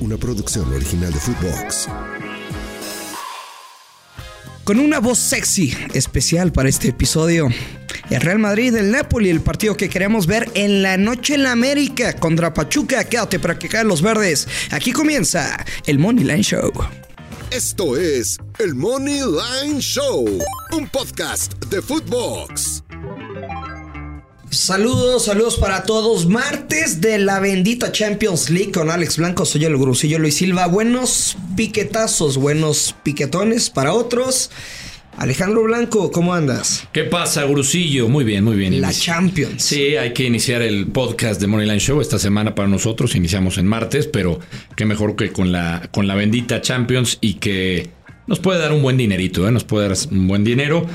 una producción original de Footbox. Con una voz sexy especial para este episodio. El Real Madrid, el Napoli, el partido que queremos ver en la noche en la América contra Pachuca. Quédate para que caen los verdes. Aquí comienza el Money Line Show. Esto es el Money Line Show, un podcast de Footbox. Saludos, saludos para todos. Martes de la bendita Champions League con Alex Blanco. Soy el Grusillo Luis Silva. Buenos piquetazos, buenos piquetones para otros. Alejandro Blanco, ¿cómo andas? ¿Qué pasa, Grusillo? Muy bien, muy bien. La Champions. Sí, hay que iniciar el podcast de Moneyline Show esta semana para nosotros. Iniciamos en martes, pero qué mejor que con la, con la bendita Champions y que nos puede dar un buen dinerito, ¿eh? nos puede dar un buen dinero.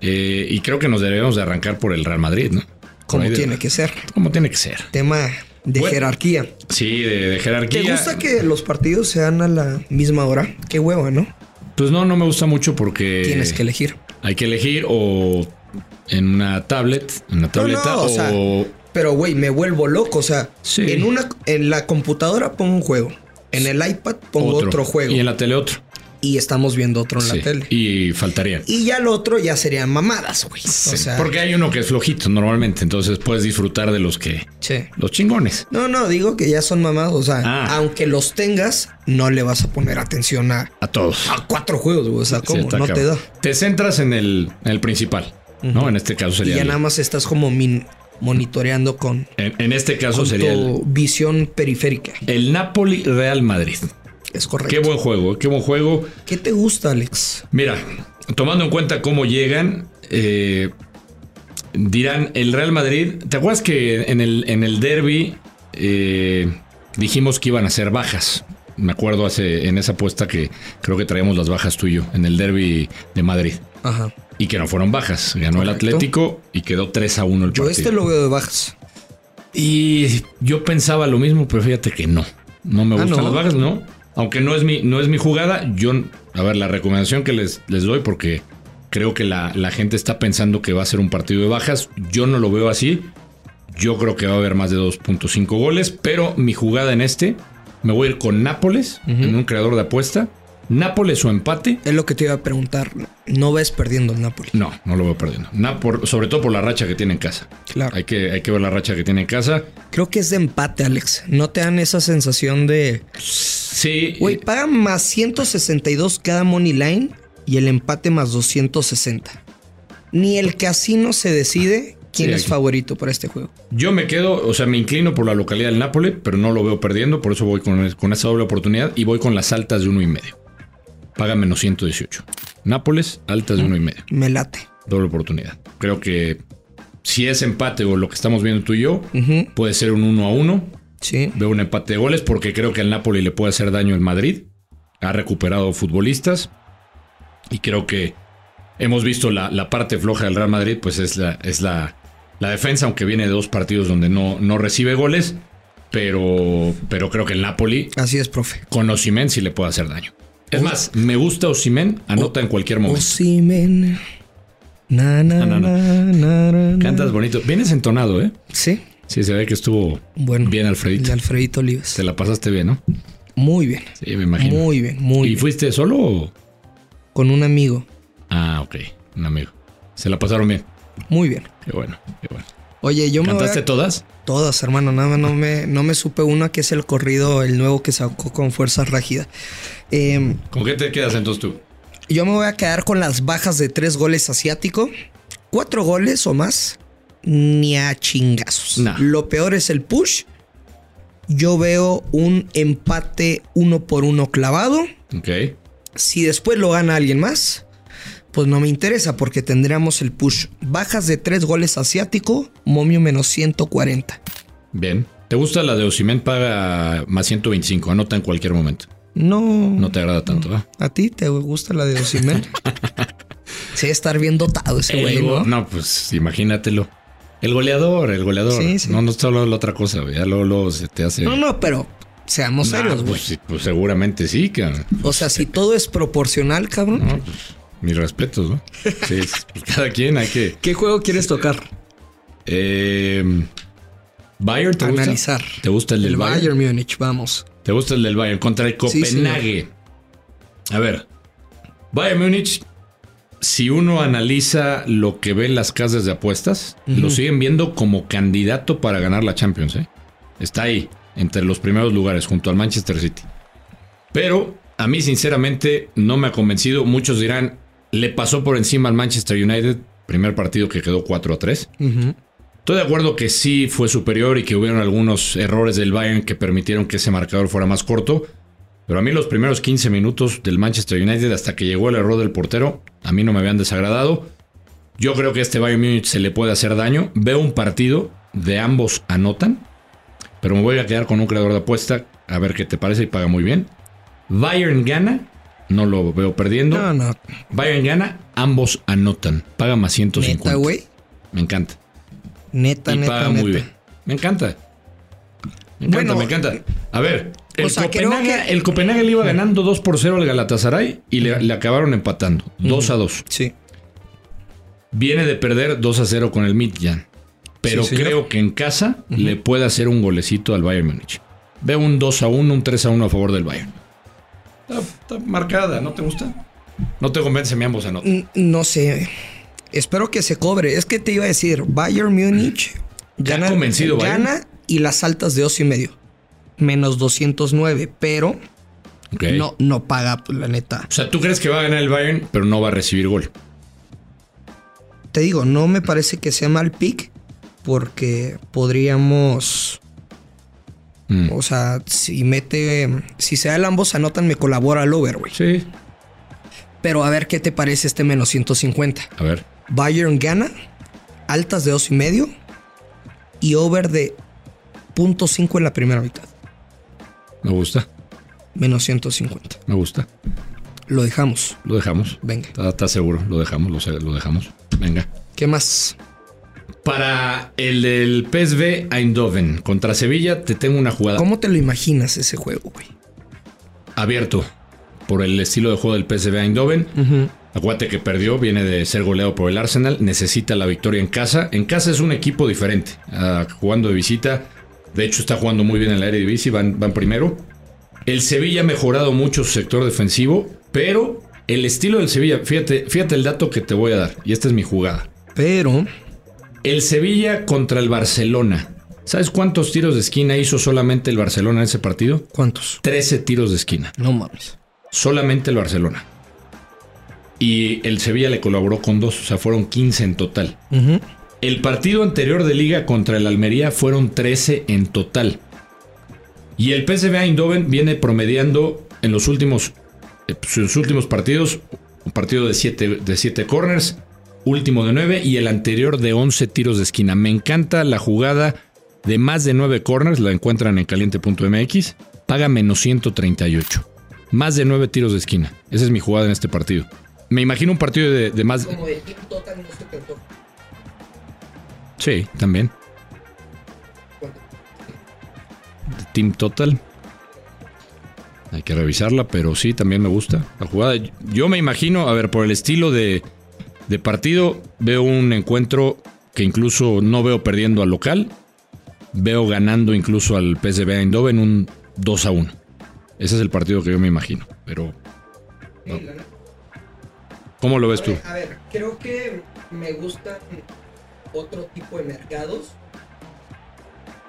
Eh, y creo que nos debemos de arrancar por el Real Madrid, ¿no? Como de- tiene que ser. Como tiene que ser. Tema de Bueno. jerarquía. Sí, de, de jerarquía. ¿Te gusta que los partidos sean a la misma hora? Qué hueva, ¿no? Pues no, no me gusta mucho porque... Tienes que elegir. Hay que elegir o en una tablet, en una tableta no, o sea, pero güey, me vuelvo loco. O sea, Sí. en una, en la computadora pongo un juego. En el iPad pongo otro, juego. Y, en la tele otro. Estamos viendo otro en Sí, la tele. Y faltarían. Y ya lo otro ya serían mamadas, güey. Sí, o sea, porque hay uno que es flojito normalmente, entonces puedes disfrutar de los que... sí. Los chingones. No, no, digo que ya son mamadas. O sea, Ah. aunque los tengas, no le vas a poner atención a, A todos. a cuatro juegos, güey. O sea, ¿cómo? no te da. Te centras en el, en el principal, ¿no? En este caso Y sería... ya el- nada más estás como min- monitoreando con, en, en este caso con sería el, tu visión periférica. el Napoli Real Madrid. Es correcto. Qué buen juego, qué buen juego. ¿Qué te gusta, Alex? Mira, tomando en cuenta cómo llegan, eh, dirán el Real Madrid. ¿Te acuerdas que en el, en el derby eh, dijimos que iban a ser bajas? Me acuerdo hace en esa apuesta que creo que traíamos las bajas tú y yo en el derby de Madrid. Ajá. Y que no fueron bajas. Ganó el. Atlético y quedó 3 a 1 el Yo partido. este lo veo de bajas. Y yo pensaba lo mismo, pero fíjate que no. No me Ah, gustan ¿no? las bajas, no. Aunque no es mi, no es mi jugada, yo, a ver, la recomendación que les, les doy, porque creo que la, la gente está pensando que va a ser un partido de bajas, yo no lo veo así. Yo creo que va a haber más de 2.5 goles, pero mi jugada en este, me voy a ir con Nápoles, en un creador de apuesta. Nápoles o empate. Es lo que te iba a preguntar. No ves perdiendo el Napoli. No, no lo veo perdiendo. Sobre todo por la racha que tiene en casa. Claro. Hay que, hay que ver la racha que tiene en casa. Creo que es de empate, Alex. No te dan esa sensación de. Sí. Güey, pagan más 162 cada money line y el empate más 260. Ni el casino se decide quién Sí, es aquí. favorito para este juego. Yo me quedo, o sea, me inclino por la localidad del Nápoles, pero no lo veo perdiendo, por eso voy con, con esa doble oportunidad y voy con las altas de uno y medio. Paga menos 118. Nápoles, altas de uno y medio. Me late. Doble oportunidad. Creo que si es empate o lo que estamos viendo tú y yo, puede ser un 1 a 1. Sí. Veo un empate de goles porque creo que al Napoli le puede hacer daño el Madrid. Ha recuperado futbolistas y creo que hemos visto la, la parte floja del Real Madrid, pues es la, es la, la defensa, aunque viene de dos partidos donde no, no recibe goles, pero, pero creo que el Napoli Así es, profe. con Osimen sí le puede hacer daño. Es más, me gusta Osimen, anota en cualquier momento. Osimen. Na, na. Cantas bonito. Vienes entonado, ¿eh? Sí. Sí, se ve que estuvo Bueno. bien Alfredito. de Alfredito Olivas. Te la pasaste bien, ¿no? Muy bien. Sí, me imagino. Muy bien, muy ¿Y bien. fuiste solo o...? Con un amigo. Ah, ok. Un amigo. Se la pasaron bien. Muy bien. Qué bueno, qué bueno. Oye, yo me voy ¿Cantaste todas? Todas, hermano. Nada más no me, no me supe una que es el corrido, el nuevo que sacó con Fuerza Rágida. Eh, ¿Con qué te quedas entonces tú? yo me voy a quedar con las bajas de tres goles asiático. Cuatro goles o más. Ni a chingazos. Nah. Lo peor es el push. Yo veo un empate uno por uno clavado. Ok. Si después lo gana alguien más, pues no me interesa porque tendríamos el push. Bajas de tres goles asiático, momio menos 140. Bien. ¿Te gusta la de Osimen paga más 125? Anota en cualquier momento. No. No te agrada tanto, ¿va? ¿A ti te gusta la de Osimhen? sí, estar bien dotado ese güey, go- ¿no? No, pues imagínatelo. El goleador, el goleador. Sí, sí. No, no está hablando de la otra cosa, güey. Ya luego, luego se te hace. No, no, pero seamos Nah, serios, güey. pues, sí, pues seguramente sí, cabrón. O sea, si todo es proporcional, cabrón. No, pues, mis respetos, ¿no? Sí, pues, cada quien hay que. ¿Qué juego quieres tocar? Eh, Bayern te gusta. Analizar. ¿Te gusta el del El Bayern? Bayern Múnich, vamos. ¿Te gusta el del Bayern? Contra el Sí, Copenhague. a ver. Bayern Múnich, si uno analiza lo que ven las casas de apuestas, lo siguen viendo como candidato para ganar la Champions. ¿eh? Está ahí, entre los primeros lugares, junto al Manchester City. Pero a mí, sinceramente, no me ha convencido. Muchos dirán, le pasó por encima al Manchester United, primer partido que quedó 4 a 3. Ujú. Estoy de acuerdo que sí fue superior y que hubieron algunos errores del Bayern que permitieron que ese marcador fuera más corto. Pero a mí los primeros 15 minutos del Manchester United hasta que llegó el error del portero, a mí no me habían desagradado. Yo creo que a este Bayern Múnich se le puede hacer daño. Veo un partido de ambos anotan, pero me voy a quedar con un creador de apuesta a ver qué te parece y paga muy bien. Bayern gana, no lo veo perdiendo. No, no. Bayern gana, ambos anotan. Paga más 150. Neta, güey. Me encanta Neta, y neta, paga neta. muy bien. Me encanta. Me encanta, Bueno, me encanta. A ver, el, o sea, creo Copenhague, que- el Copenhague le iba ganando 2 por 0 al Galatasaray y le, le acabaron empatando. 2 a 2. Sí. Viene de perder 2 a 0 con el Midtjylland. Pero Sí, creo que en casa le puede hacer un golecito al Bayern Múnich. Veo un 2 a 1, un 3 a 1 a favor del Bayern. Está, está marcada, ¿no te gusta? No te convence mi ambos anotan. No sé. Espero que se cobre. Es que te iba a decir, Bayern Múnich ¿Te ha gana, convencido, Bayern? gana y las altas de 2 y medio. Menos 209, pero no, no paga, pues, la neta. O sea, tú crees que va a ganar el Bayern, pero no va a recibir gol. Te digo, no me parece que sea mal pick porque podríamos... Mm. O sea, si mete... Si se da el ambos anotan, me colabora el over, güey. Sí. Pero a ver qué te parece este menos 150. A ver. Bayern gana, altas de dos y medio y over de .5 en la primera mitad. Me gusta. Menos 150. Me gusta. Lo dejamos. Lo dejamos. Venga. ¿Estás está seguro? Lo dejamos, lo, dejamos. Venga. ¿Qué más? Para el del PSV Eindhoven contra Sevilla, te tengo una jugada ¿Cómo te lo imaginas ese juego, güey? abierto por el estilo de juego del PSV Eindhoven. Acuérdate que perdió, viene de ser goleado por el Arsenal, necesita la victoria en casa. En casa es un equipo diferente, ah, jugando de visita. De hecho, está jugando muy bien en la Eredivisie, van, van primero. El Sevilla ha mejorado mucho su sector defensivo, pero el estilo del Sevilla, fíjate, fíjate el dato que te voy a dar, y esta es mi jugada. Pero El Sevilla contra el Barcelona. ¿Sabes cuántos tiros de esquina hizo solamente el Barcelona en ese partido? ¿cuántos? 13 tiros de esquina. No mames. Solamente el Barcelona. Y el Sevilla le colaboró con dos, o sea, fueron 15 en total. Ujú. El partido anterior de liga contra el Almería fueron 13 en total. Y el PSV Eindhoven viene promediando en los últimos, eh, sus últimos partidos un partido de 7 de siete corners, último de 9 y el anterior de 11 tiros de esquina. Me encanta la jugada de más de 9 corners, la encuentran en caliente.mx, paga menos 138. Más de 9 tiros de esquina. Esa es mi jugada en este partido. Me imagino un partido de, más... De. Sí, también. de Team Total. Hay que revisarla, pero sí, también me gusta la jugada. Yo me imagino, a ver, por el estilo de, de partido, veo un encuentro que incluso no veo perdiendo al local. Veo ganando incluso al PSV Eindhoven un 2 a 1. Ese es el partido que yo me imagino. Pero. ¿cómo lo ves tú? A ver, creo que me gustan otro tipo de mercados,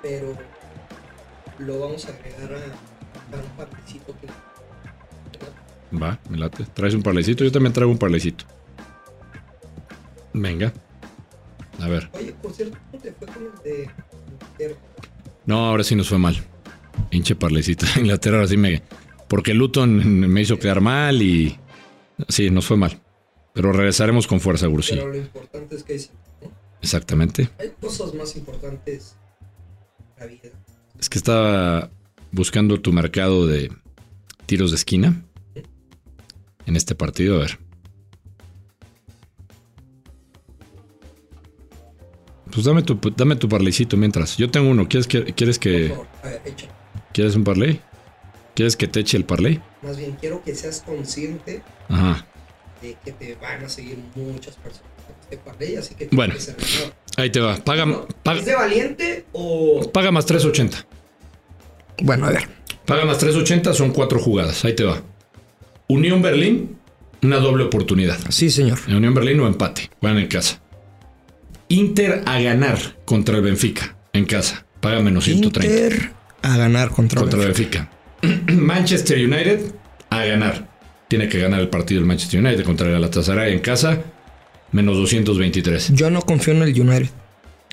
pero lo vamos a agregar a, a un partecito que Va, me late. ¿Traes un parlecito? Yo también traigo un parlecito. Venga. A ver. Oye, por cierto, ¿cómo te fue con el de Inglaterra? No, ahora sí nos fue mal. Hinche parlecito. Inglaterra ahora sí me... Porque Luton me hizo quedar mal y... Sí, nos fue mal. Pero regresaremos con fuerza, Gursi. Pero lo importante es que. Exactamente. hay cosas más importantes en la vida. Es que estaba buscando tu mercado de tiros de esquina en este partido. A ver. Pues dame tu, dame tu parleycito mientras. Yo tengo uno. ¿Quieres que, quieres Por que favor, a ver, echa. quieres un parley? ¿Quieres que te eche el parley? Más bien, quiero que seas consciente Ajá. de que te van a seguir muchas personas así que Bueno. Ahí te va. Paga, paga, ¿Es de valiente o.? paga más 380. Bueno, a ver. Paga más 380, son cuatro jugadas. Ahí te va. Unión Berlín, una doble oportunidad. Sí, señor. En Unión Berlín o empate. Van en casa. Inter a ganar contra el Benfica en casa. Paga menos 130 Inter a ganar contra, contra el Benfica. Benfica. Manchester United a ganar. Tiene que ganar el partido el Manchester United contra el Galatasaray en casa. Menos 223. Yo no confío en el United.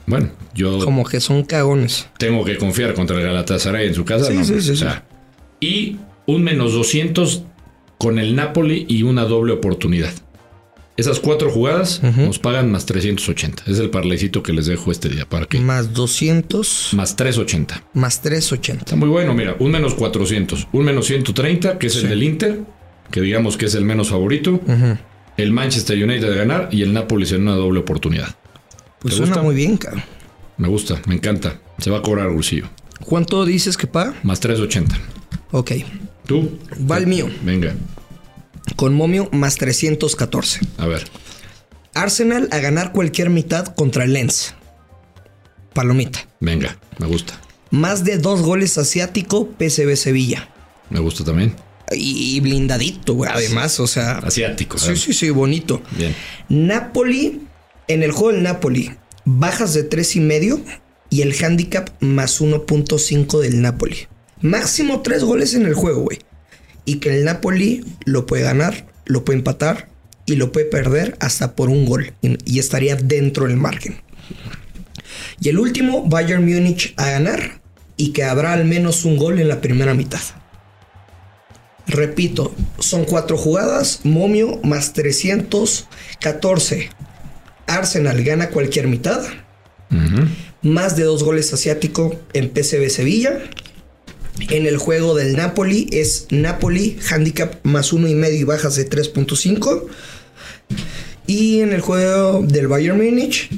Bueno, yo Como que son cagones. tengo que confiar contra el Galatasaray en su casa. Sí, no, sí, sí, o sea, Y un menos 200 con el Napoli y una doble oportunidad. Esas cuatro jugadas nos pagan más 380. Es el parlecito que les dejo este día. ¿Para qué? Más 200, Más 380. más 380. Está muy bueno, mira, un menos 400, un menos 130, que es el del Inter, que digamos que es el menos favorito, el Manchester United de ganar y el Nápoles en una doble oportunidad. Pues ¿Te suena gusta? muy bien, cabrón. Me gusta, me encanta. Se va a cobrar bolsillo. ¿Cuánto dices que paga? Más 380. Ok. ¿Tú? Va el mío. Venga, Con momio más 314. a ver. Arsenal a ganar cualquier mitad contra el Lens. Palomita. Venga, me gusta. Más de dos goles asiático PSV Sevilla. Me gusta también. Y blindadito, güey. Además, o sea. Asiático. Sí, sí, sí, bonito. Bien. Napoli, en el juego del Napoli, bajas de tres y medio y el handicap más 1.5 del Napoli. Máximo tres goles en el juego, güey. Y que el Napoli lo puede ganar, lo puede empatar y lo puede perder hasta por un gol. Y y estaría dentro del margen. Y el último, Bayern Múnich a ganar y que habrá al menos un gol en la primera mitad. Repito, son cuatro jugadas, momio más 314. Arsenal gana cualquier mitad. Más de dos goles asiático en PSV Sevilla. En el juego del Napoli es Napoli, handicap más uno y medio y bajas de 3.5. Y en el juego del Bayern Múnich,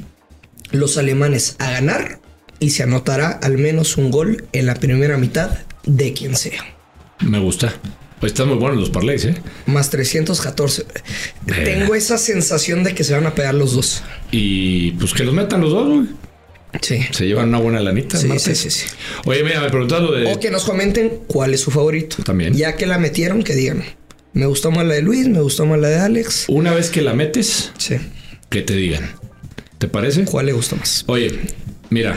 los alemanes a ganar y se anotará al menos un gol en la primera mitad de quien sea. Me gusta. Pues están muy buenos los parlays, ¿eh? Más 314. Verga. Tengo esa sensación de que se van a pegar los dos. Y pues que los metan los dos, güey. Sí. Se llevan una buena lanita. Sí, sí, sí, sí. Oye, mira, me preguntas lo de. O que nos comenten cuál es su favorito. También. Ya que la metieron, que digan. Me gustó más la de Luis, me gustó más la de Alex. Una vez que la metes, Sí. que te digan. ¿Te parece? ¿Cuál le gustó más? Oye, mira,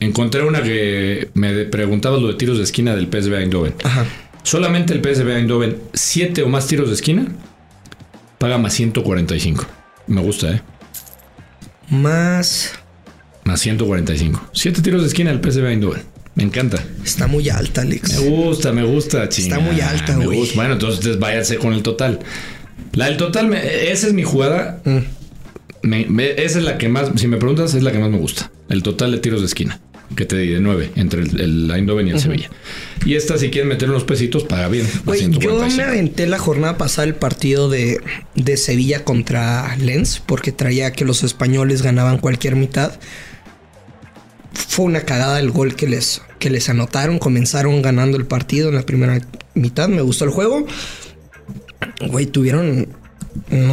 encontré una que me preguntaba lo de tiros de esquina del PSV Eindhoven. Ajá. Solamente el PSV Eindhoven, siete o más tiros de esquina, paga más 145. Me gusta, ¿eh? Más. Más 145. Siete tiros de esquina del PSV Eindhoven. Me encanta. Está muy alta, Alex. Me gusta, me gusta, chinga. muy alta, Me güey. gusta. Bueno, entonces váyanse con el total. La del total, me- esa es mi jugada. Mm. Me- me- esa es la que más, si me preguntas, es la que más me gusta. El total de tiros de esquina. Que te di de 9 entre el, el Eindhoven y el Sevilla. Y esta, si quieren meter unos pesitos, paga bien. yo 145. me aventé la jornada pasada el partido de, de Sevilla contra Lens porque traía que los españoles ganaban cualquier mitad. Fue una cagada el gol que les, que les anotaron. Comenzaron ganando el partido en la primera mitad. Me gustó el juego. Güey, tuvieron.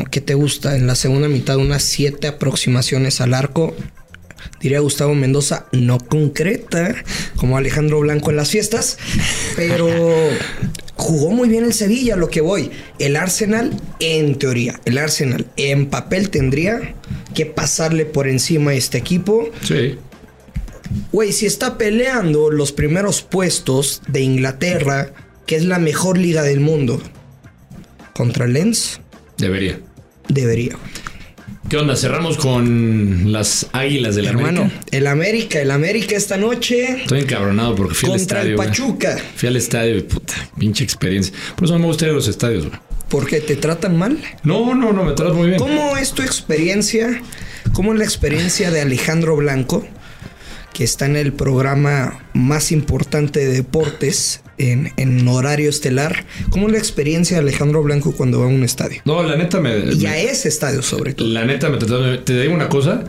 ¿Qué te gusta? En la segunda mitad, unas siete aproximaciones al arco. Diría Gustavo Mendoza, no concreta, como Alejandro Blanco en las fiestas, pero jugó muy bien el Sevilla, lo que voy. El Arsenal, en teoría, el Arsenal en papel tendría que pasarle por encima a este equipo. Sí. Güey, si está peleando los primeros puestos de Inglaterra, que es la mejor liga del mundo, contra el Lens, Debería. debería. ¿Qué onda? Cerramos con las águilas del Hermano, América. el América, el América esta noche Estoy encabronado porque fui al contra estadio. el güey. Pachuca. Fui al estadio y puta, pinche experiencia. Por eso no me gusta ir a los estadios, güey. Porque te tratan mal. No, no, no, me tratas muy bien. ¿Cómo es tu experiencia? ¿Cómo es la experiencia de Alejandro Blanco, que está en el programa más importante de deportes en, en horario estelar? ¿Cómo es la experiencia de Alejandro Blanco cuando va a un estadio? No, la neta me. Y a ese estadio sobre todo. La neta me. Te digo una cosa.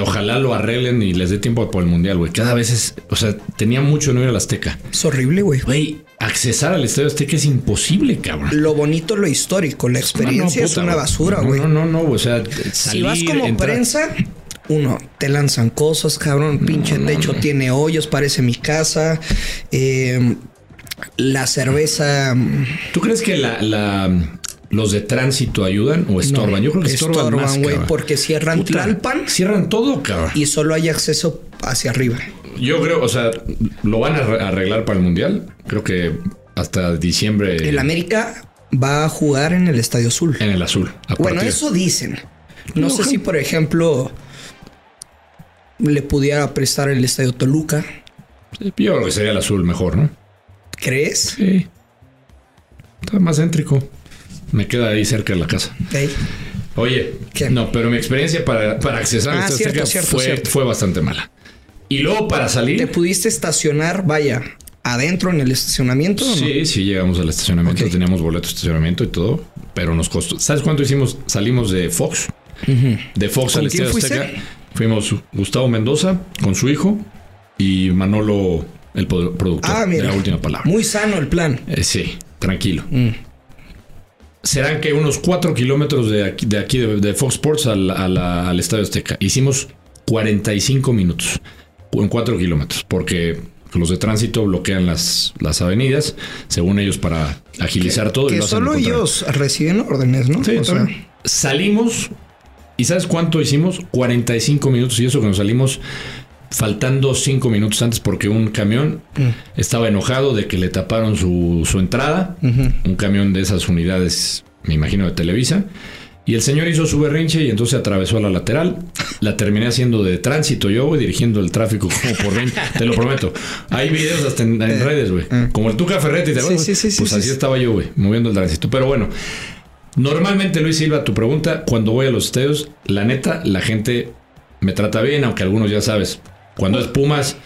ojalá lo arreglen y les dé tiempo por el mundial, güey. Cada vez es. O sea, tenía mucho no ir al Azteca. Es horrible, güey. Güey, accesar al estadio Azteca es imposible, cabrón. Lo bonito, lo histórico. La experiencia No, no, es una basura, güey. No, no, no, o sea, Si vas salir, como entrar- prensa, uno, te lanzan cosas, cabrón. Pinche techo tiene hoyos, parece mi casa. Eh, la cerveza. ¿Tú crees que la, la- los de tránsito ayudan o estorban? Yo creo que estorban, güey, porque cierran Puta, Tlalpan Cierran todo, cabrón. y solo hay acceso hacia arriba. Yo creo, o sea, lo van a arre- arreglar para el Mundial. Creo que hasta diciembre El América va a jugar en el Estadio Azul. en el azul. Bueno, eso dicen. No sé si, por ejemplo, le pudiera prestar el Estadio Toluca. Yo creo que sería el azul mejor, ¿no? ¿Crees? Sí. Está más céntrico. Me queda ahí cerca de la casa. Ey, Oye, ¿Qué? no, pero mi experiencia para, para accesar Ah, a esta cierto, fue, cierto. fue bastante mala. Y luego para ¿Te salir. pudiste estacionar, vaya, adentro en el estacionamiento? o no? Sí, sí, llegamos al estacionamiento, teníamos boleto de estacionamiento y todo, pero nos costó. ¿Sabes cuánto hicimos? Salimos de Fox, de Fox ¿Con al Estadio? Azteca. Fuimos Gustavo Mendoza con su hijo y Manolo, el pro- productor Ah, de mira. la última palabra. Muy sano el plan. Eh, sí, tranquilo. Mm. Serán que unos cuatro kilómetros de aquí, de, aquí, de, de Fox Sports al, a la- al Estadio Azteca. Hicimos 45 minutos en cuatro kilómetros, porque los de tránsito bloquean las, las avenidas, según ellos, para agilizar todo. y Que lo hacen solo ellos reciben órdenes, ¿no? Sí, O sea, salimos y ¿sabes cuánto hicimos? 45 minutos y eso que nos salimos faltando 5 minutos antes porque un camión Mm. estaba enojado de que le taparon su, su entrada, un camión de esas unidades, me imagino, de Televisa. Y el señor hizo su berrinche y entonces atravesó a la lateral. La terminé haciendo de tránsito yo, dirigiendo el tráfico como por 20, te lo prometo. Hay videos hasta en, en redes, güey. Como el Tuca Ferretti, ¿te Eh, acuerdas? sí, sí, sí, Pues sí, así sí. estaba yo, güey, moviendo el tránsito. Pero bueno, Normalmente, Luis Silva, tu pregunta, cuando voy a los estadios, la neta, la gente me trata bien, aunque algunos ya sabes, cuando es Pumas,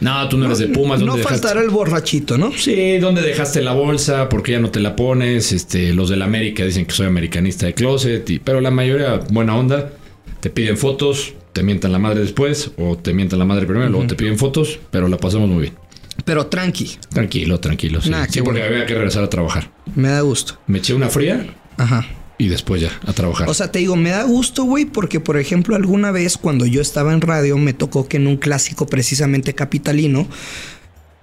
no, tú no eres de Pumas, no faltará el borrachito, ¿no? Sí, ¿dónde dejaste la bolsa? ¿Por qué ya no te la pones? Este, los del América dicen que soy americanista de closet, y- pero la mayoría, buena onda, te piden fotos, te mientan la madre después, o te mientan la madre primero, luego te piden fotos, pero la pasamos muy bien. Pero tranqui, Tranquilo, tranquilo. Sí, Nah, Sí, qué porque bueno. había que regresar a trabajar. me da gusto. Me eché una fría Ajá. y después ya, a trabajar. O sea, te digo, me da gusto, güey, porque, por ejemplo, alguna vez cuando yo estaba en radio, me tocó que en un clásico precisamente capitalino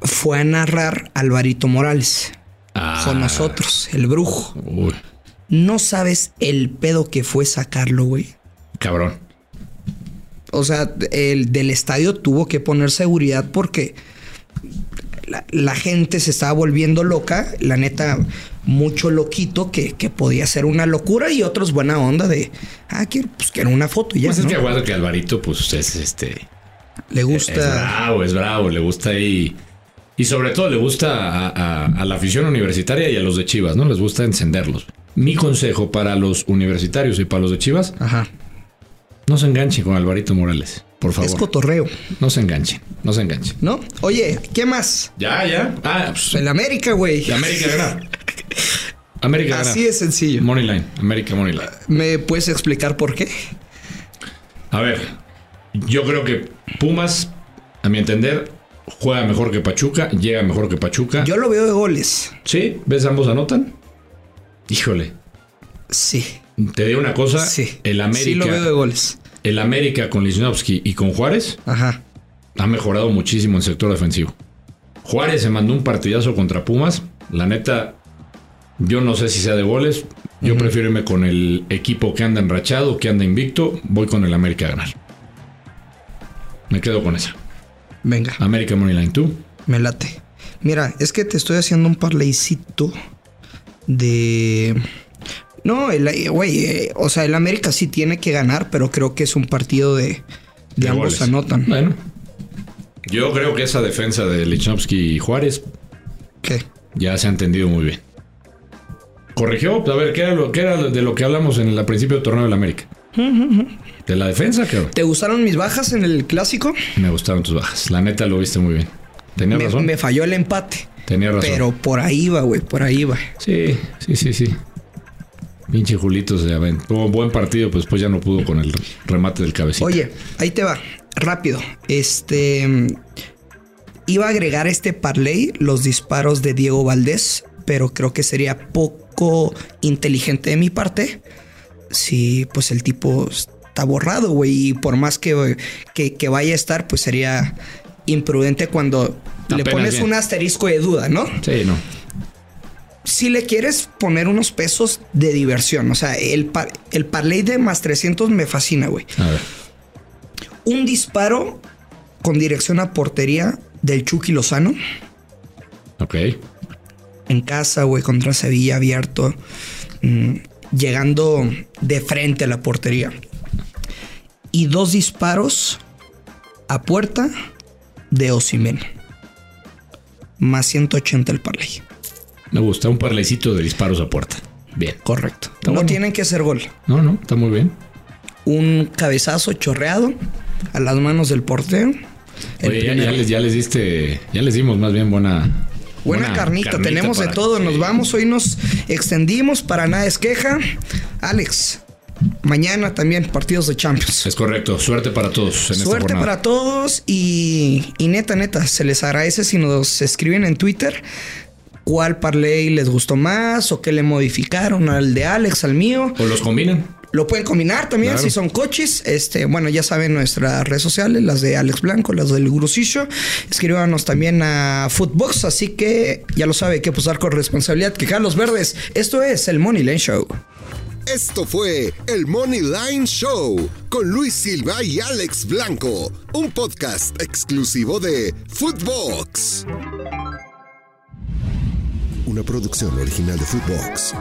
fue a narrar Alvarito Morales Ah, con nosotros, el brujo. Uy, No sabes el pedo que fue sacarlo, güey. cabrón. O sea, el del estadio tuvo que poner seguridad porque la, la gente se estaba volviendo loca. La neta, mucho loquito que, que podía ser una locura y otros buena onda de, ah, quiero, pues quiero una foto y ya. Pues es ¿no? que aguardo que Alvarito, pues es este. Le Es gusta. bravo, es bravo, le gusta ahí. Y sobre todo le gusta a, a- a la afición universitaria y a los de Chivas, ¿no? Les gusta encenderlos. Mi consejo para los universitarios y para los de Chivas, Ajá. no se enganchen con Alvarito Morales, por Es favor. cotorreo, No se enganchen, no se enganchen. ¿no? Oye, ¿qué más? Ya, ya. Ah, pues, El América, güey. la América gana. América gana. Así de sencillo. Money line, América Money line. ¿Me puedes explicar por qué? A ver, yo creo que Pumas, a mi entender, juega mejor que Pachuca, llega mejor que Pachuca. Yo lo veo de goles. ¿Sí? ¿Ves ambos anotan? Híjole, Sí. te digo una cosa, Sí. el América, Sí lo veo de goles. el América con Lichnowsky y con Juárez Ajá. ha mejorado muchísimo en sector defensivo. Juárez se mandó un partidazo contra Pumas, la neta, yo no sé si sea de goles, yo prefiero irme con el equipo que anda enrachado, que anda invicto, voy con el América a ganar. Me quedo con esa. Venga. América Moneyline, ¿tú? Me late. Mira, es que te estoy haciendo un parleycito de. No, el, güey, eh, o sea, el América sí tiene que ganar, pero creo que es un partido de, de, ambos goles. anotan. Bueno. Yo creo que esa defensa de Lichnowsky y Juárez ¿Qué? ya se ha entendido muy bien. Corrigió, a ver, ¿qué era, lo, qué era de lo que hablamos en el principio del torneo del América? De la defensa, creo. ¿Te gustaron mis bajas en el clásico? Me gustaron tus bajas. La neta lo viste muy bien. Tenía Me, razón. me falló el empate. Tenía razón. Pero por ahí va, güey, por ahí va. Sí, sí, sí, sí. Pinche Julito se aventó. Un buen partido, pues después ya no pudo con el remate del cabecito. Oye, ahí te va, rápido. Este. mm, Iba a agregar este parlay los disparos de Diego Valdés, pero creo que sería poco inteligente de mi parte si pues el tipo está borrado, güey. Y por más que, que, que vaya a estar, pues sería imprudente cuando le pones bien. un asterisco de duda, ¿no? Sí, no. Si le quieres poner unos pesos de diversión, o sea, el, par- el parlay de más 300 me fascina, güey. A ver. Un disparo con dirección a portería del Chucky Lozano Ok. En casa, güey, contra Sevilla abierto, mm, llegando de frente a la portería. Y dos disparos a puerta de Osimen. Más 180 el parlay. Me gusta un parlecito de disparos a puerta. Bien. Correcto. Está no bueno. tienen que hacer gol. No, no, está muy bien. Un cabezazo chorreado a las manos del portero. Oye, ya, primero. ya les, ya les diste, ya les dimos más bien buena. Buena, carnita, tenemos de todo. Nos vamos, hoy nos extendimos, para nada es queja. Alex, mañana también partidos de Champions. Es correcto. Suerte para todos en Suerte para todos y, y neta, neta, se les agradece si nos escriben en Twitter cuál parlay les gustó más o qué le modificaron al de Alex, al mío. O los combinan. Lo pueden combinar también Claro. si son coches. Este, bueno, ya saben nuestras redes sociales, las de Alex Blanco, las del Gurusillo. Escríbanos también a Footbox, así que ya lo sabe, hay que posar con responsabilidad. Que los verdes. Esto es el Money Lane Show. Esto fue el Money Line Show con Luis Silva y Alex Blanco, un podcast exclusivo de Footbox. Una producción original de Footbox.